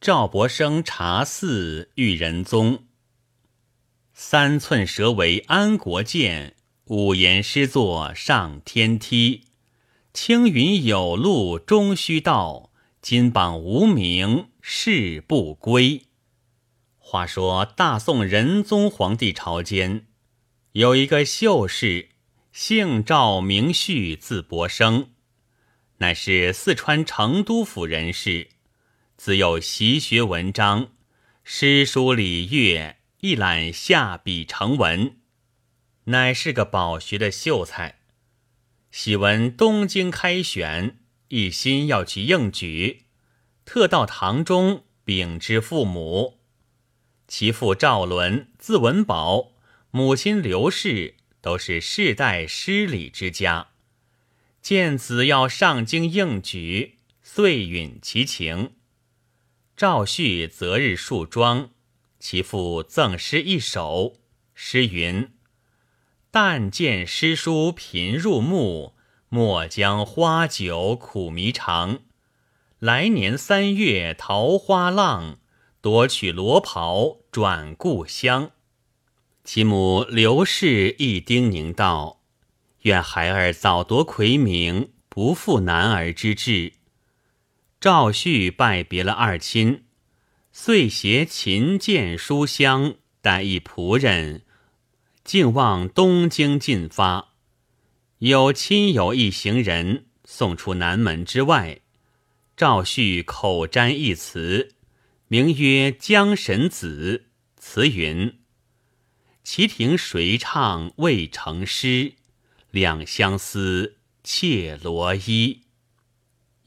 赵伯生茶肆遇仁宗。三寸舌为安国剑，五言诗作上天梯。青云有路终须到，金榜无名誓不归。话说大宋仁宗皇帝朝间，有一个秀士，姓赵，名旭，字伯生，乃是四川成都府人士。自幼习学文章，诗书礼乐。一览下笔成文，乃是个饱学的秀才。喜闻东京开选，一心要去应举，特到堂中禀知父母。其父赵伦，字文宝，母亲刘氏，都是世代诗礼之家。见子要上京应举，遂允其情。赵旭择日束庄。其父赠诗一首，诗云：“但见诗书频入目，莫将花酒苦迷肠。来年三月桃花浪，夺取罗袍转故乡。”其母刘氏亦叮咛道：“愿孩儿早夺魁名，不负男儿之志。”赵旭拜别了二亲。遂携琴剑书香，带一仆人，竟往东京进发。有亲友一行人送出南门之外，赵旭口占一词，名曰《江神子》。词云：“齐亭谁唱未成诗？两相思，妾罗衣。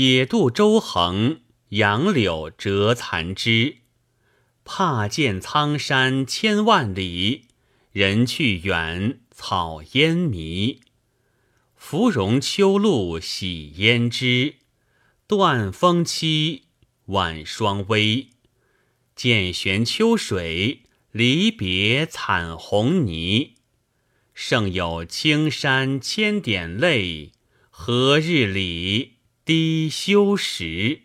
野渡舟横。”杨柳折残枝，怕见苍山千万里，人去远，草烟迷。芙蓉秋露洗胭脂，断风凄，晚霜微。渐悬秋水，离别惨红泥。胜有青山千点泪，何日里低修石？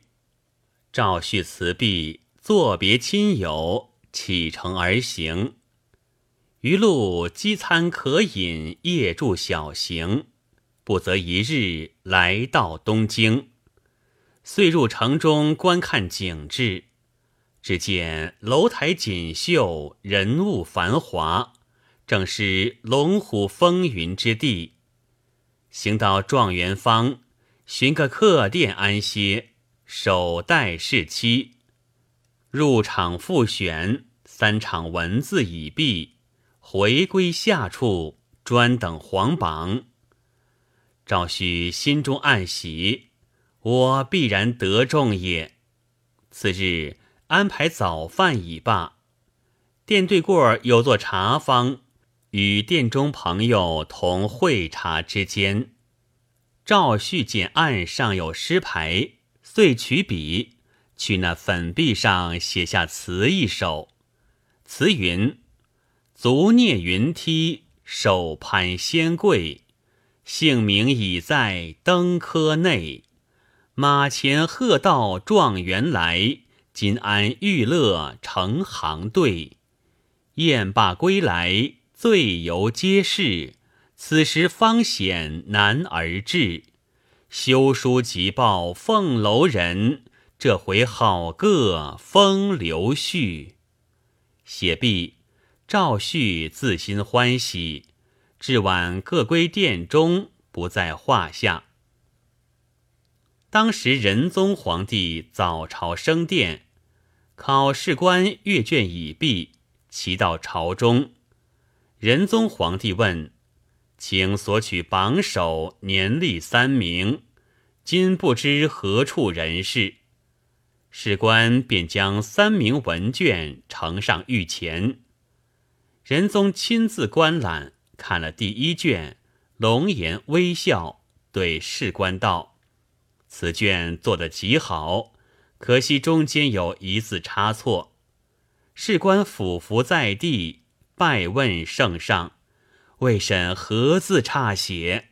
赵旭辞毕，作别亲友，启程而行。余路饥餐可饮，夜住小行，不择一日来到东京。遂入城中观看景致，只见楼台锦绣，人物繁华，正是龙虎风云之地。行到状元坊，寻个客店安歇。首待侍妻，入场复选，三场文字已毕，回归下处，专等皇榜。赵旭心中暗喜，我必然得中也。次日安排早饭已罢，店对过有座茶坊，与店中朋友同会茶之间。赵旭见案上有诗牌。遂取笔，去那粉壁上写下词一首。词云：“足蹑云梯，手攀仙桂，姓名已在登科内。马前喝道状元来，金安玉乐成行队。雁罢归来，醉游街市，此时方显男儿志。”修书急报凤楼人，这回好个风流絮。写毕，赵旭自心欢喜，至晚各归殿中，不在话下。当时仁宗皇帝早朝升殿，考试官阅卷已毕，齐到朝中。仁宗皇帝问。请索取榜首，年历三名。今不知何处人士，士官便将三名文卷呈上御前。仁宗亲自观览，看了第一卷，龙颜微笑，对士官道：“此卷做得极好，可惜中间有一字差错。”士官俯伏在地，拜问圣上。未审何字差写？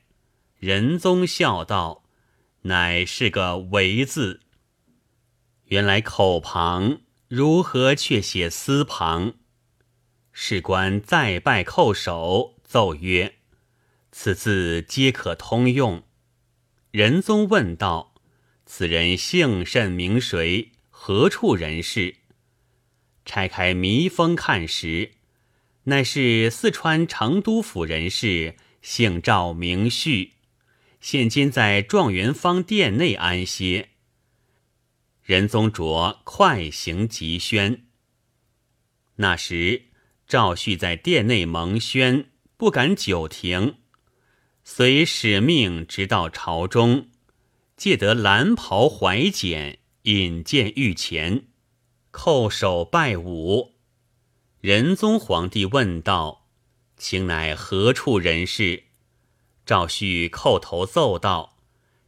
仁宗笑道：“乃是个‘为’字。”原来口旁如何却写丝旁？士官再拜叩首，奏曰：“此字皆可通用。”仁宗问道：“此人姓甚名谁？何处人士？”拆开密封看时，乃是四川成都府人士，姓赵名旭，现今在状元坊殿内安歇。仁宗着快行急宣。那时赵旭在殿内蒙宣，不敢久停，遂使命直到朝中，借得蓝袍怀简，引荐御前，叩首拜舞。仁宗皇帝问道：“卿乃何处人士？”赵旭叩头奏道：“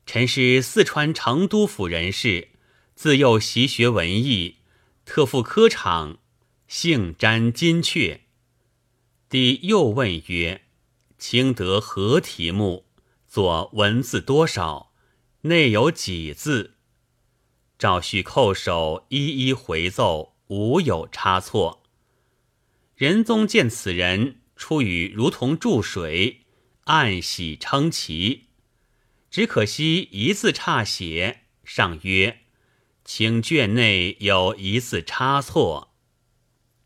臣是四川成都府人士。”自幼习学文艺，特赴科场，幸沾金阙。帝又问曰：“卿得何题目？作文字多少？内有几字？”赵旭叩首，一一回奏，无有差错。仁宗见此人出语如同注水，暗喜称奇。只可惜一字差写，上曰。请卷内有一字差错。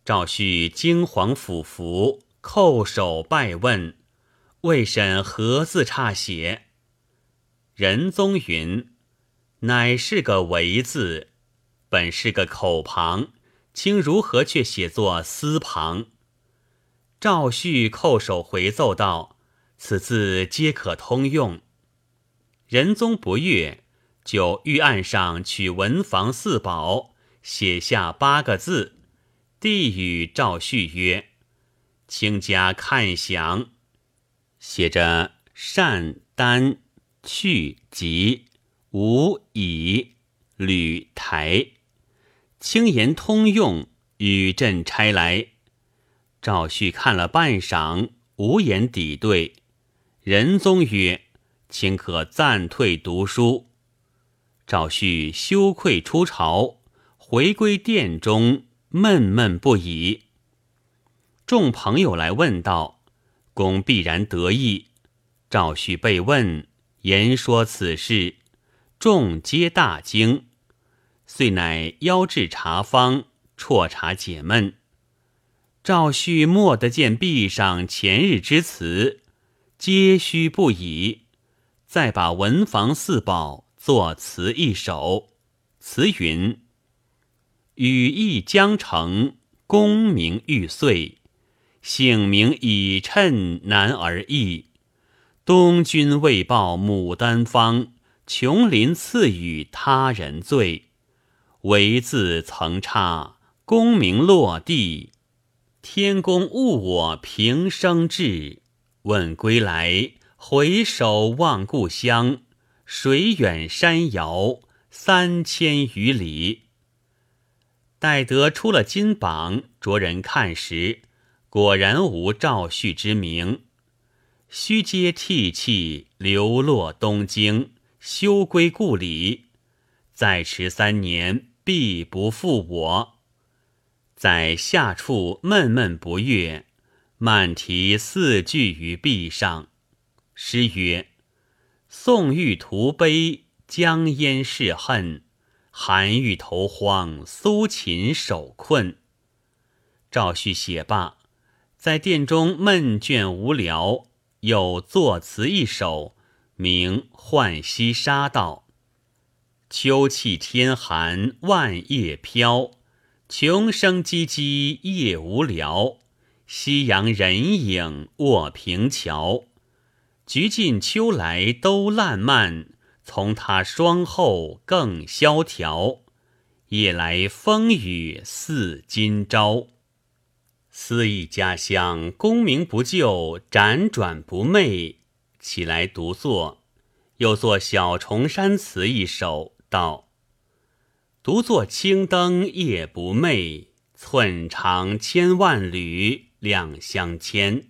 赵旭惊惶俯伏，叩首拜问：“未审何字差写？”仁宗云：“乃是个为字，本是个口旁，卿如何却写作丝旁？”赵旭叩首回奏道：“此字皆可通用。”仁宗不悦。就御案上取文房四宝，写下八个字，递与赵旭曰：“卿家看详。”写着“善丹去疾无以履台”，轻言通用，与朕差来。赵旭看了半晌，无言抵对。仁宗曰：“卿可暂退读书。”赵旭羞愧出朝，回归殿中，闷闷不已。众朋友来问道：“公必然得意。”赵旭被问，言说此事，众皆大惊，遂乃邀至茶坊，啜茶解闷。赵旭莫得见壁上前日之词，皆虚不已，再把文房四宝。作词一首，词云：羽翼将成，功名欲遂，姓名已趁难而易。东君未报牡丹芳，琼林赐予他人醉。唯自曾差，功名落地。天公误我平生志，问归来，回首望故乡。水远山遥三千余里，待得出了金榜，着人看时，果然无赵旭之名。须嗟涕泣，流落东京，休归故里。再迟三年，必不负我。在下处闷闷不悦，漫题四句于壁上，诗曰。宋玉图悲，江淹是恨；韩愈投荒，苏秦守困。赵旭写罢，在殿中闷倦无聊，又作词一首，名《浣溪沙》道：秋气天寒万叶飘，穷声唧唧夜无聊。夕阳人影卧平桥。菊尽秋来都烂漫，从他霜后更萧条。夜来风雨似今朝。思忆家乡，功名不就，辗转不寐。起来独坐，又作《小重山词》一首，道：独坐青灯夜不寐，寸长千万缕两相牵。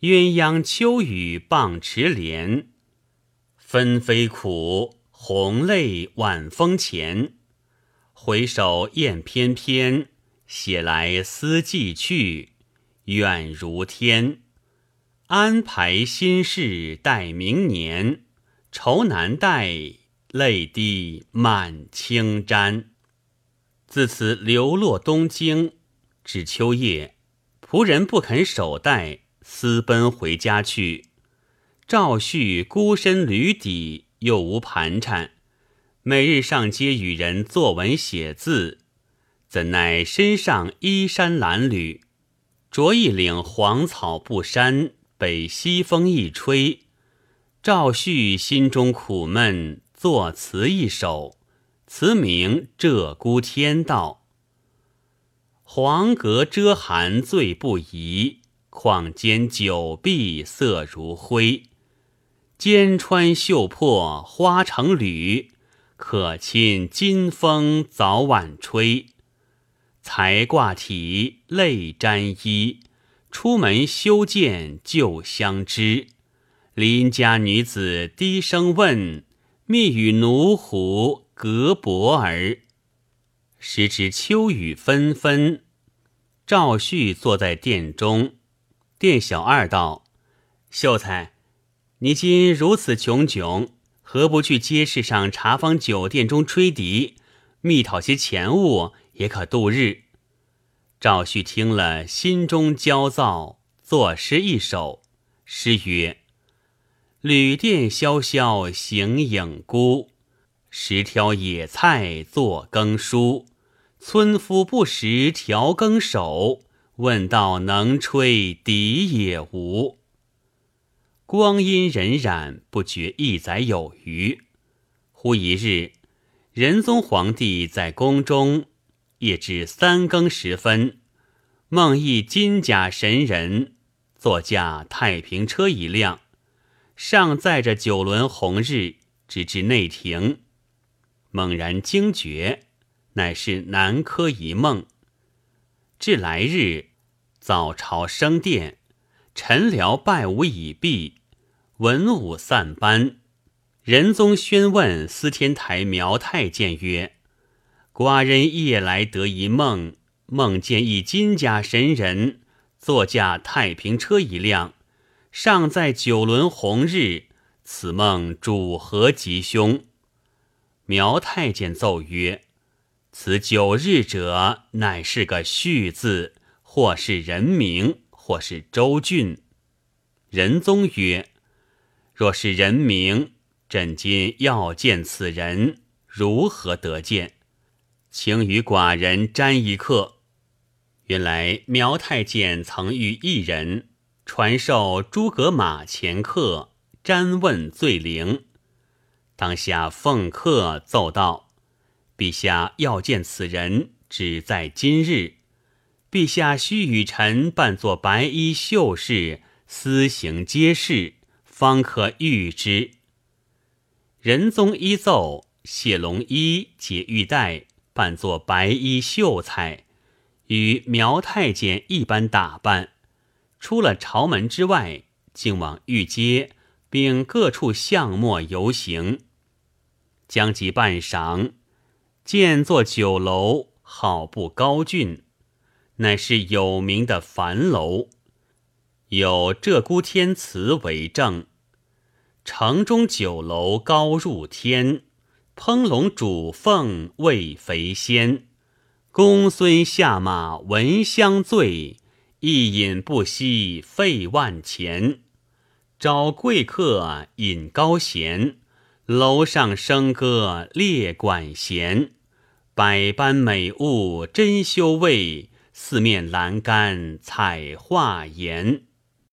鸳鸯秋雨傍池莲，纷飞苦，红泪晚风前。回首雁翩翩，写来思寄去，远如天。安排心事待明年，愁难待，泪滴满青毡。自此流落东京，至秋夜，仆人不肯守待，私奔回家去。赵旭孤身旅底，又无盘缠，每日上街与人作文写字，怎奈身上衣衫褴褛，着一领黄草布衫。被西风一吹，赵旭心中苦闷，作词一首，词名《鹧鸪天道》。黄阁遮寒最不宜，况间酒碧色如灰。肩穿绣破花成缕，可亲金风早晚吹。才挂体，泪沾衣。出门修见旧相知，邻家女子低声问：“密与奴虎隔薄儿。”时值秋雨纷纷，赵旭坐在殿中，店小二道：“秀才，你今如此穷窘，何不去街市上茶坊酒店中吹笛，密讨些钱物，也可度日。”赵旭听了，心中焦躁，作诗一首。诗曰：“旅店萧萧行影孤，十挑野菜作羹蔬。村夫不识调羹手，问道能吹笛也无。”光阴荏苒，不觉一载有余。忽一日，仁宗皇帝在宫中。夜至三更时分，梦一金甲神人坐驾太平车一辆，尚载着九轮红日，直至内廷。猛然惊觉，乃是南柯一梦。至来日早朝升殿，臣僚拜舞已毕，文武散班。仁宗宣问司天台苗太监曰。寡人夜来得一梦，梦见一金甲神人坐驾太平车一辆，尚在九轮红日。此梦主何吉凶？苗太监奏曰：“此九日者，乃是个序字，或是人名，或是州郡。”仁宗曰：“若是人名，朕今要见此人，如何得见？”请与寡人沾一刻。原来苗太监曾遇一人传授诸葛马前客，瞻问罪灵。当下奉客奏道：“陛下要见此人，只在今日。陛下须与臣扮作白衣秀士，私行街市，方可遇之。”仁宗依奏，谢龙衣解玉带。扮作白衣秀才，与苗太监一般打扮，出了朝门之外，竟往御街，并各处巷陌游行。将及半晌，见座酒楼，好不高峻，乃是有名的樊楼，有鹧鸪天祠为证。城中酒楼高入天。烹龙煮凤味肥鲜，公孙下马闻香醉，一饮不惜费万钱。招贵客饮高闲，楼上笙歌列管弦。百般美物珍馐味，四面栏杆彩画檐。